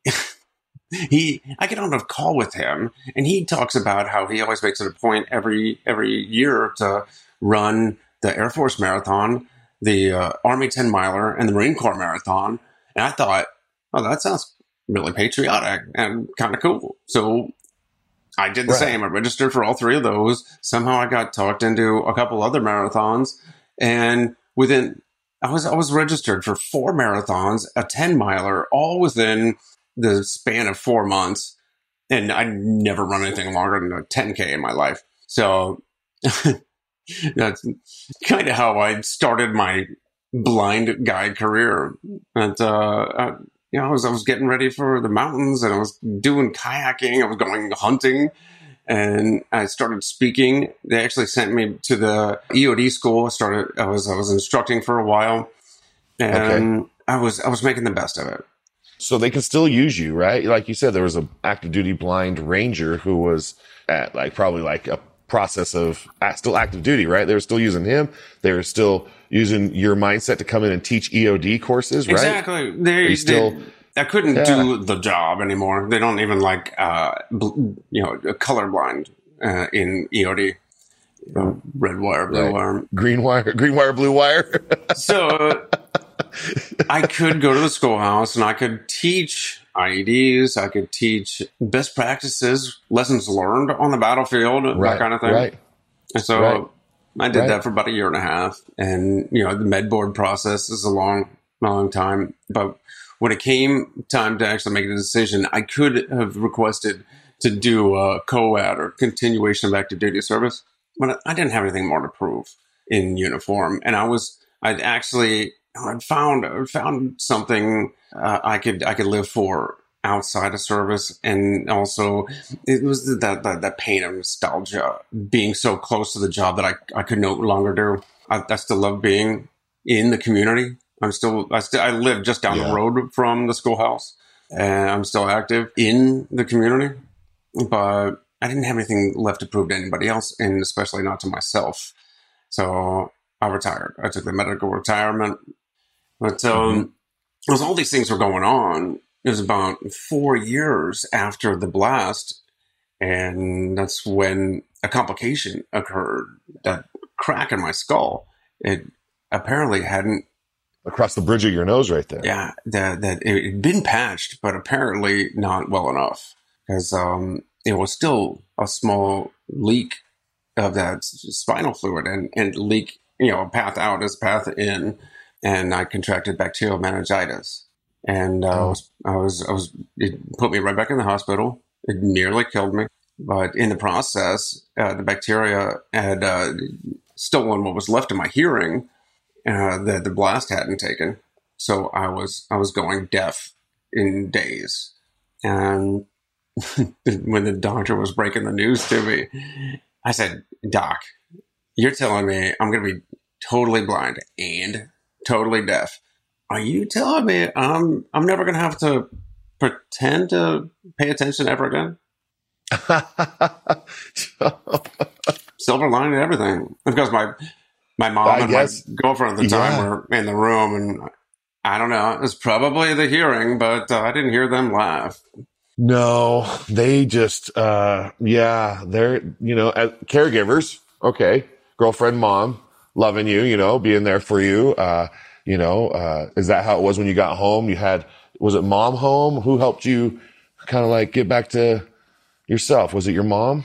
he, I get on a call with him, and he talks about how he always makes it a point every every year to run the Air Force Marathon, the uh, Army Ten Miler, and the Marine Corps Marathon. And I thought, oh, that sounds really patriotic and kind of cool. So I did the Right. same. I registered for all three of those. Somehow I got talked into a couple other marathons, and within I was I was registered for four marathons, a ten miler, all within the span of four months, and I never run anything longer than a ten k in my life. So that's kind of how I started my blind guide career. And uh, I, you know, I was I was getting ready for the mountains, and I was doing kayaking. I was going hunting, and I started speaking. They actually sent me to the EOD school. I started. I was I was instructing for a while, and I was I was making the best of it. so they can still use you, right? Like you said, there was a active duty blind ranger who was at like probably like a process of uh, still active duty, right? They were still using him. They were still using your mindset to come in and teach EOD courses, right? Exactly. They, still, they- I couldn't Yeah. do the job anymore. They don't even like, uh, bl- you know, colorblind uh, in EOD. Know, red wire, blue Right. wire. green wire, green wire, blue wire. So uh, I could go to the schoolhouse and I could teach IEDs. I could teach best practices, lessons learned on the battlefield, that kind of thing. right. And so Right. I did Right. that for about a year and a half. And, you know, the med board process is a long, long time. But when it came time to actually make a decision, I could have requested to do a COAD or continuation of active duty service, but I didn't have anything more to prove in uniform. And I was, I'd actually, I'd found, I'd found something uh, I could, I could live for outside of service. And also it was that, that, that pain of nostalgia being so close to the job that I, I could no longer do. I, I still love being in the community. I'm still, I still, I live just down Yeah. the road from the schoolhouse and I'm still active in the community, but I didn't have anything left to prove to anybody else and especially not to myself. So I retired. I took the medical retirement, but, um, as all these things were going on, it was about four years after the blast, and that's when a complication occurred. That crack in my skull. It apparently hadn't. Across the bridge of your nose, right there. Yeah, that that it had been patched, but apparently not well enough because um, it was still a small leak of that spinal fluid, and and leak, you know, a path out is a path in, and I contracted bacterial meningitis, and uh, I was I was I was it put me right back in the hospital. It nearly killed me, but in the process, uh, the bacteria had uh, stolen what was left of my hearing uh, that the blast hadn't taken. So I was I was going deaf in days, and when the doctor was breaking the news to me, I said, "Doc, you're telling me I'm going to be totally blind and totally deaf. Are you telling me I'm I'm never going to have to pretend to pay attention ever again?" Silver lining and everything, because my my mom I and guess- my girlfriend at the time yeah. were in the room, and I don't know. It was probably the hearing, but uh, I didn't hear them laugh. No, they just, uh, yeah, they're, you know, as caregivers. Okay. Girlfriend, mom, loving you, you know, being there for you. Uh, you know, uh, is that how it was when you got home? You had, was it mom home? Who helped you kind of like get back to yourself? Was it your mom?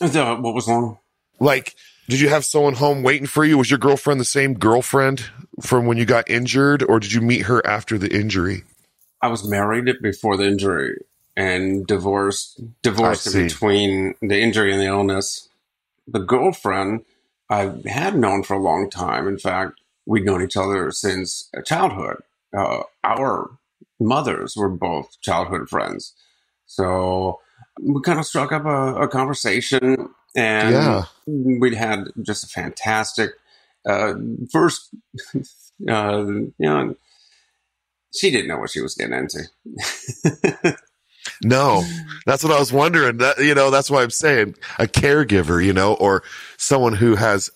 What was wrong? Like, did you have someone home waiting for you? Was your girlfriend the same girlfriend from when you got injured or did you meet her after the injury? I was married before the injury and divorced divorced in between the injury and the illness. The girlfriend I had known for a long time. In fact, we'd known each other since childhood. Uh, our mothers were both childhood friends, so we kind of struck up a, a conversation, and Yeah. we'd had just a fantastic uh, first. Uh, you know, she didn't know what she was getting into. No, that's what I was wondering. That you know, that's why I'm saying a caregiver, you know, or someone who has,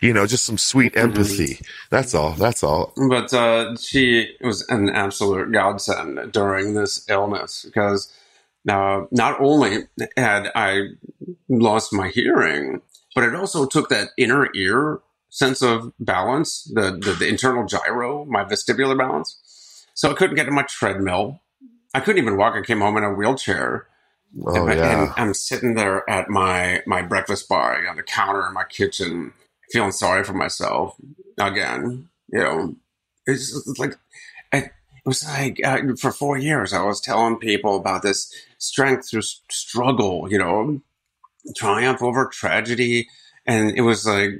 you know, just some sweet empathy. That's all. That's all. But uh, she was an absolute godsend during this illness because uh, not only had I lost my hearing, but it also took that inner ear sense of balance, the, the, the internal gyro, my vestibular balance. So I couldn't get to my treadmill. I couldn't even walk. I came home in a wheelchair. Oh and, yeah. and I'm sitting there at my my breakfast bar on the counter in my kitchen, feeling sorry for myself again. You know, it's, it's like it was like uh, for four years I was telling people about this strength through struggle. You know, triumph over tragedy, and it was like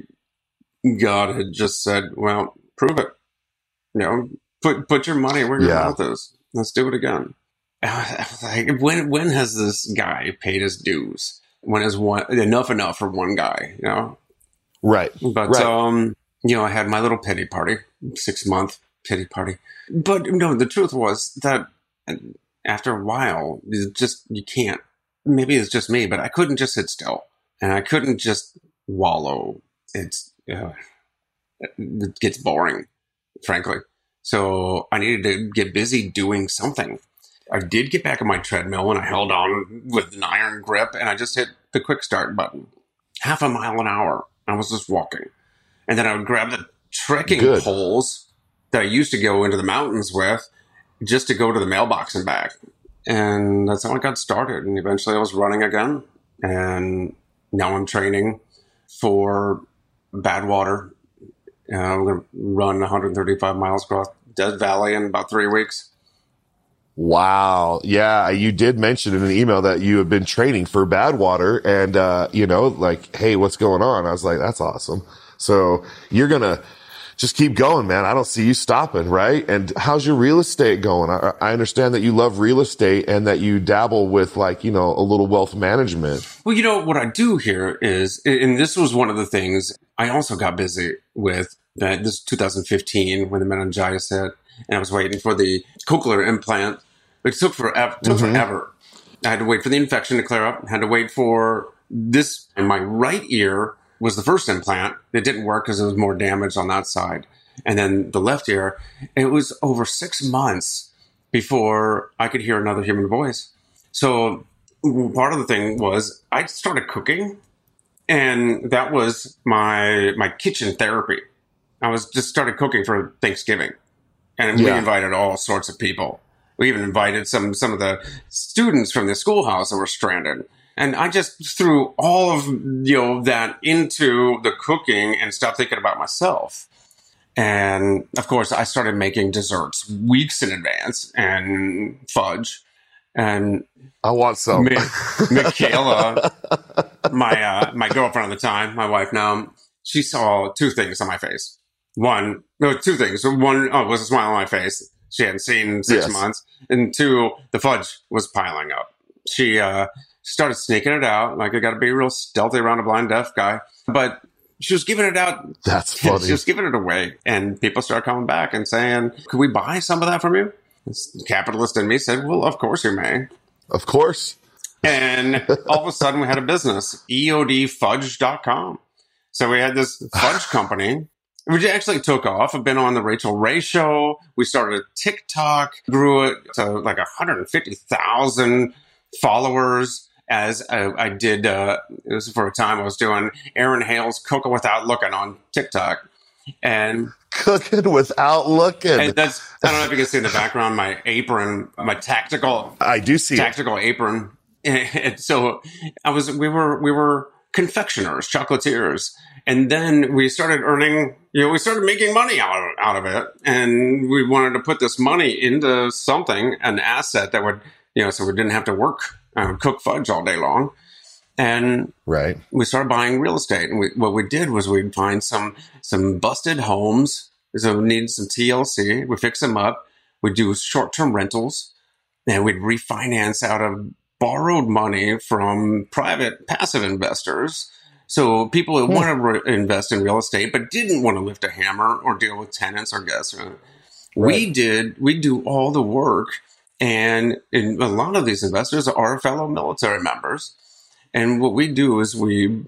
God had just said, "Well, prove it." You know, put put your money where your Yeah. mouth is. Let's do it again. Like, when when has this guy paid his dues? When is one enough enough for one guy? You know, Right. but Right. um, you know, I had my little pity party, six month pity party. But no, the truth was that after a while, you just you can't. Maybe it's just me, but I couldn't just sit still and I couldn't just wallow. It's uh, it gets boring, frankly. So I needed to get busy doing something. I did get back on my treadmill and I held on with an iron grip and I just hit the quick start button. Half a mile an hour. I was just walking. And then I would grab the trekking Good. poles that I used to go into the mountains with just to go to the mailbox and back. And that's how I got started. And eventually I was running again. And now I'm training for Badwater. Uh, I'm going to run 135 miles across Death Valley in about three weeks. Wow. Yeah. You did mention in an email that you have been training for Badwater and, uh, you know, like, Hey, what's going on? I was like, that's awesome. So you're going to just keep going, man. I don't see you stopping, right? And how's your real estate going? I, I understand that you love real estate and that you dabble with like, you know, a little wealth management. Well, you know, what I do here is, and this was one of the things I also got busy with that this is 2015 when the meningitis hit and I was waiting for the cochlear implant. It took forever. Took Mhm. forever. I had to wait for the infection to clear up. Had to wait for this. And my right ear was the first implant. It didn't work because there was more damage on that side. And then the left ear. It was over six months before I could hear another human voice. So part of the thing was I started cooking, and that was my my kitchen therapy. I was just started cooking for Thanksgiving, and we invited all sorts of people. We even invited some some of the students from the schoolhouse that were stranded. And I just threw all of you know that into the cooking and stopped thinking about myself. And of course, I started making desserts weeks in advance and fudge. And I want some. Mi- Michaela, my uh, my girlfriend at the time, my wife now, she saw two things on my face. One, no, two things. One oh, was a smile on my face. She hadn't seen in six Yes. months, and two, the fudge was piling up. She uh, started sneaking it out. Like I got to be real stealthy around a blind deaf guy, but she was giving it out That's funny. she was giving it away, and people started coming back and saying, "Could we buy some of that from you?" This capitalist in me said, "Well, of course you may." Of course. And all of a sudden, we had a business, eodfudge.com. So we had this fudge company, which actually took off. I've been on the Rachael Ray show. We started a TikTok, grew it to like 150,000 followers. As I, I did, uh, it was for a time I was doing Aaron Hale's Cocoa Without Looking on TikTok. And Cooking without looking. and that's I don't know if you can see in the background my apron, my tactical I do see it. tactical apron. And so I was we were we were confectioners, chocolatiers. And then we started earning, you know, we started making money out of, out of it. And we wanted to put this money into something, an asset that would, you know, so we didn't have to work, uh, cook fudge all day long. And Right. we started buying real estate. And we, what we did was we'd find some some busted homes, so we needed some TLC. We fix them up. We do short term rentals, and we'd refinance out of borrowed money from private passive investors. So people who hmm. want to re- invest in real estate but didn't want to lift a hammer or deal with tenants or guests. We did. We do all the work, and, and a lot of these investors are fellow military members. And what we do is we,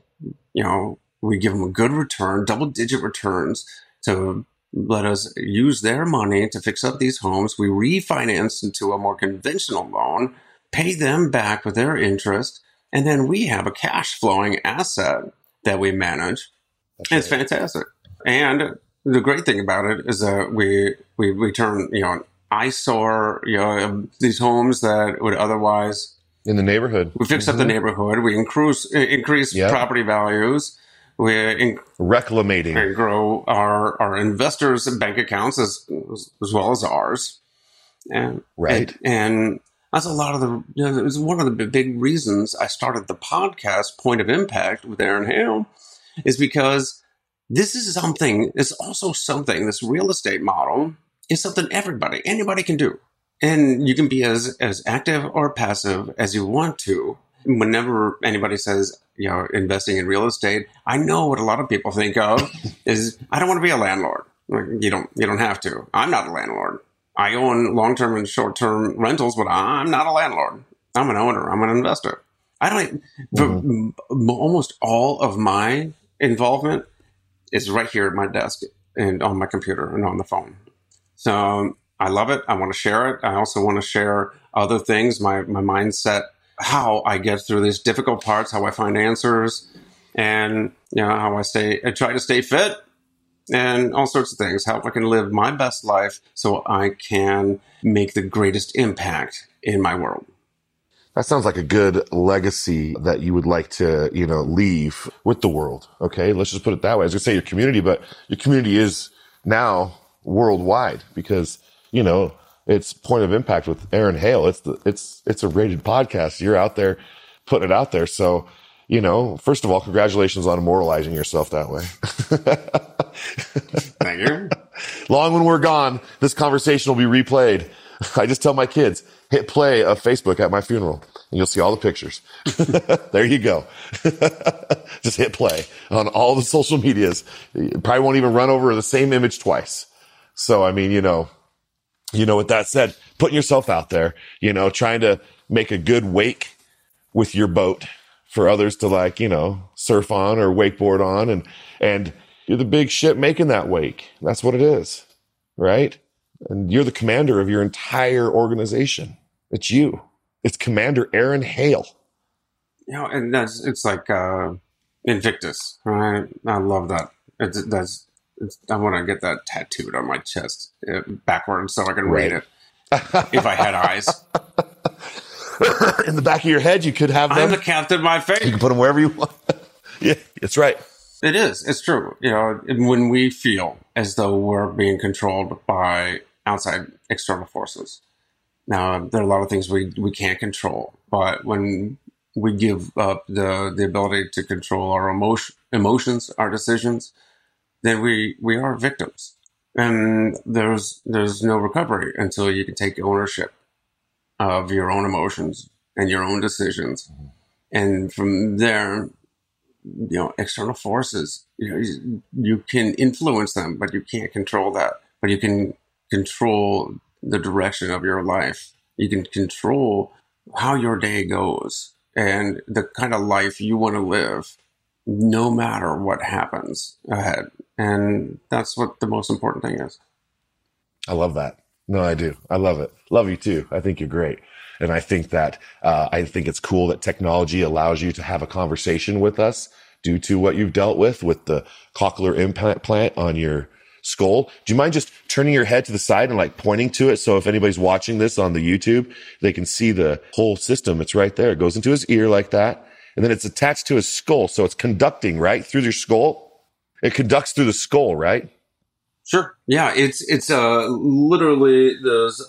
you know, we give them a good return, double digit returns to let us use their money to fix up these homes. We refinance into a more conventional loan, pay them back with their interest, and then we have a cash flowing asset that we manage. It's fantastic. And the great thing about it is that we we, we turn, you know, an eyesore, you know, these homes that would otherwise In the neighborhood. we fix up the neighborhood. We increase increase Mm-hmm. Property values. We in, Reclamating. and grow our our investors' bank accounts as as well as ours. And Right. and, and that's a lot of the. You know, it was one of the big- reasons I started the podcast Point of Impact with Aaron Hale, is because this is something. It's also something. This real estate model is something everybody, anybody can do, and you can be as as active or passive as you want to. Whenever anybody says you know investing in real estate, I know what a lot of people think of is I don't want to be a landlord. You don't you don't have to. I'm not a landlord. I own long term and short term rentals, but I'm not a landlord. I'm an owner. I'm an investor. I don't, mm-hmm. m- almost all of my involvement is right here at my desk and on my computer and on the phone. So um, I love it. I want to share it. I also want to share other things, my, my mindset, how I get through these difficult parts, how I find answers, and you know how I stay. I try to stay fit, and all sorts of things. How I can live my best life so I can make the greatest impact in my world. That sounds like a good legacy that you would like to, you know, leave with the world. Okay. Let's just put it that way. I was going to say your community, but your community is now worldwide because, you know, it's point of impact with Aaron Hale. It's the, it's, it's a rated podcast. You're out there putting it out there. So, you know, first of all, congratulations on immortalizing yourself that way. Thank you. Long when we're gone, this conversation will be replayed. I just tell my kids, hit play of Facebook at my funeral and you'll see all the pictures. there you go. just hit play on all the social medias. You probably won't even run over the same image twice. So, I mean, you know, you know, with that said, putting yourself out there, you know, trying to make a good wake with your boat for others to like, you know, surf on or wakeboard on and, and you're the big ship making that wake. That's what it is. Right. And you're the commander of your entire organization. It's you. It's Commander Aaron Hale. You know, and that's it's like uh, Invictus, right? I love that. It's, that's it's, I want to get that tattooed on my chest uh, backwards so I can right. read it. if I had eyes. In the back of your head, you could have them. I'm the captain of my fate. You can put them wherever you want. yeah, that's right. It is. It's true. You know, when we feel as though we're being controlled by outside external forces. Now, there are a lot of things we, we can't control, but when we give up the, the ability to control our emotion, emotions, our decisions, then we, we are victims. And there's, there's no recovery until you can take ownership of your own emotions and your own decisions. Mm-hmm. And from there, you know, external forces, you know, you, you can influence them, but you can't control that. But you can control the direction of your life. You can control how your day goes and the kind of life you want to live no matter what happens ahead. And that's what the most important thing is. I love that. No, I do. I love it. Love you too. I think you're great. And I think that, uh, I think it's cool that technology allows you to have a conversation with us due to what you've dealt with, with the cochlear implant on your skull. Do you mind just turning your head to the side and like pointing to it? So if anybody's watching this on the YouTube, they can see the whole system. It's right there. It goes into his ear like that. And then it's attached to his skull. So it's conducting right through your skull. It conducts through the skull, right? Sure. Yeah. It's, it's, uh, literally those,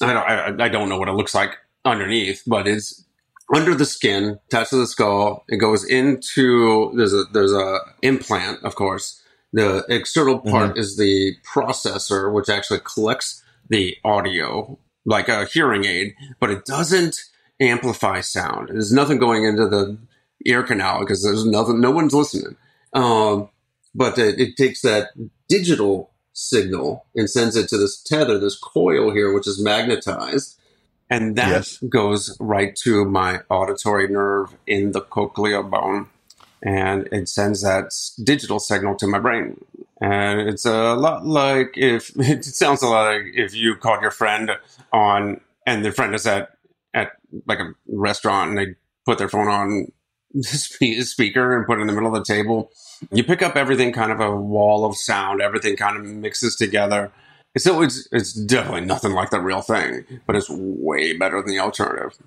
I don't, I, I don't know what it looks like underneath, but it's under the skin, attached to the skull. It goes into, there's a, there's a implant, of course, the external part mm-hmm. is the processor, which actually collects the audio like a hearing aid, but it doesn't amplify sound. There's nothing going into the ear canal because there's nothing, no one's listening. Um, but it, it takes that digital signal and sends it to this tether, this coil here, which is magnetized. And that yes. goes right to my auditory nerve in the cochlear bone and it sends that digital signal to my brain. And it's a lot like if it sounds a lot like if you called your friend on and the friend is at at like a restaurant and they put their phone on speaker and put it in the middle of the table. You pick up everything kind of a wall of sound. Everything kind of mixes together. It's still it's it's definitely nothing like the real thing, but it's way better than the alternative.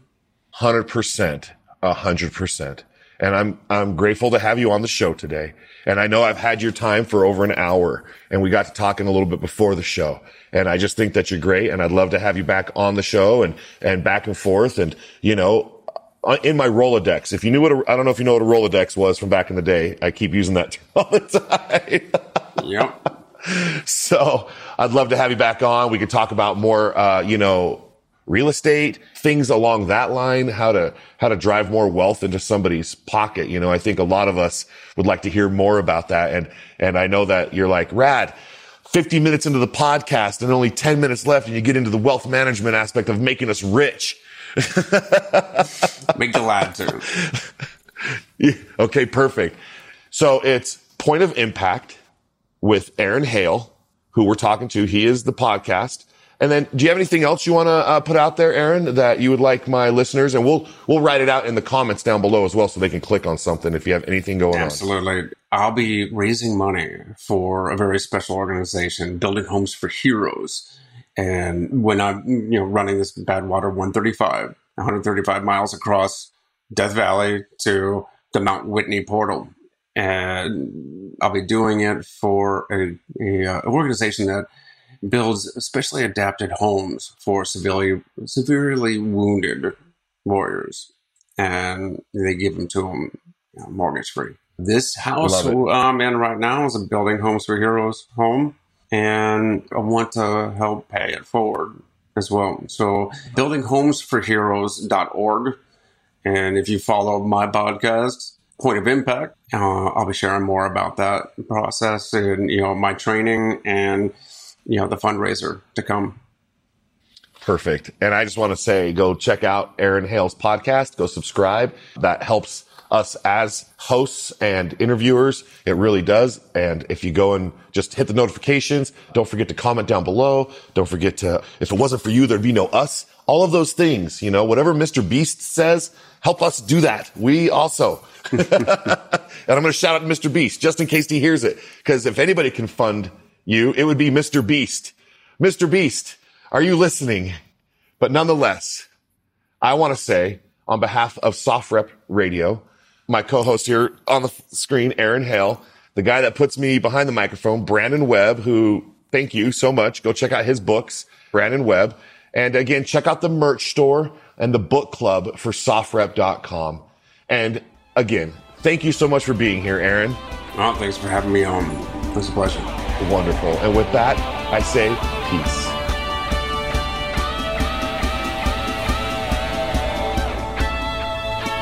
Hundred percent, a hundred percent and I'm I'm grateful to have you on the show today. And I know I've had your time for over an hour, and we got to talking a little bit before the show. And I just think that you're great, and I'd love to have you back on the show and and back and forth. And you know, in my Rolodex, if you knew what a, I don't know if you know what a Rolodex was from back in the day. I keep using that all the time. yep. So I'd love to have you back on. We could talk about more, uh, you know, real estate, things along that line, how to, how to drive more wealth into somebody's pocket. You know, I think a lot of us would like to hear more about that. And, and I know that you're like, rad, 50 minutes into the podcast and only 10 minutes left and you get into the wealth management aspect of making us rich. Be glad to. Yeah, okay, perfect. So it's Point of Impact with Aaron Hale, who we're talking to. He is the podcast. And then, do you have anything else you want to uh, put out there, Aaron, that you would like my listeners? And we'll we'll write it out in the comments down below as well, so they can click on something if you have anything going Absolutely. on. Absolutely, I'll be raising money for a very special organization, Building Homes for Heroes. And when I'm you know running this Badwater 135, 135 miles across Death Valley to the Mount Whitney portal, and I'll be doing it for a, a, uh, organization that builds specially adapted homes for severely severely wounded warriors, and they give them to them you know, mortgage free. This house I'm in right now is a Building Homes for Heroes home, and I want to help pay it forward as well. So, buildinghomesforheroes.org. And if you follow my podcast, Point of Impact, uh, I'll be sharing more about that process and you know my training and you know the fundraiser to come. Perfect. And I just want to say, go check out Aaron Hale's podcast. Go subscribe. That helps us as hosts and interviewers. It really does. And if you go and just hit the notifications, don't forget to comment down below. Don't forget to, if it wasn't for you, there'd be no us. All of those things, you know, whatever Mr. Beast says, help us do that. We also. and I'm going to shout out Mr. Beast just in case he hears it. Cause if anybody can fund you, it would be Mr. Beast. Mr. Beast, are you listening? But nonetheless, I want to say on behalf of SOFREP Radio, my co-host here on the screen, Aaron Hale, the guy that puts me behind the microphone, Brandon Webb, who thank you so much. Go check out his books, Brandon Webb. And again, check out the merch store and the book club for sofrep.com. And again, thank you so much for being here, Aaron. Oh, thanks for having me on. It's a pleasure. Wonderful. And with that, I say peace.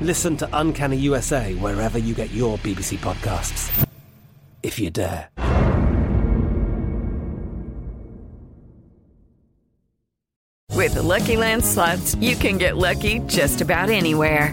Listen to Uncanny USA wherever you get your BBC podcasts, if you dare. With the Lucky Land slots, you can get lucky just about anywhere.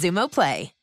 Xumo Play.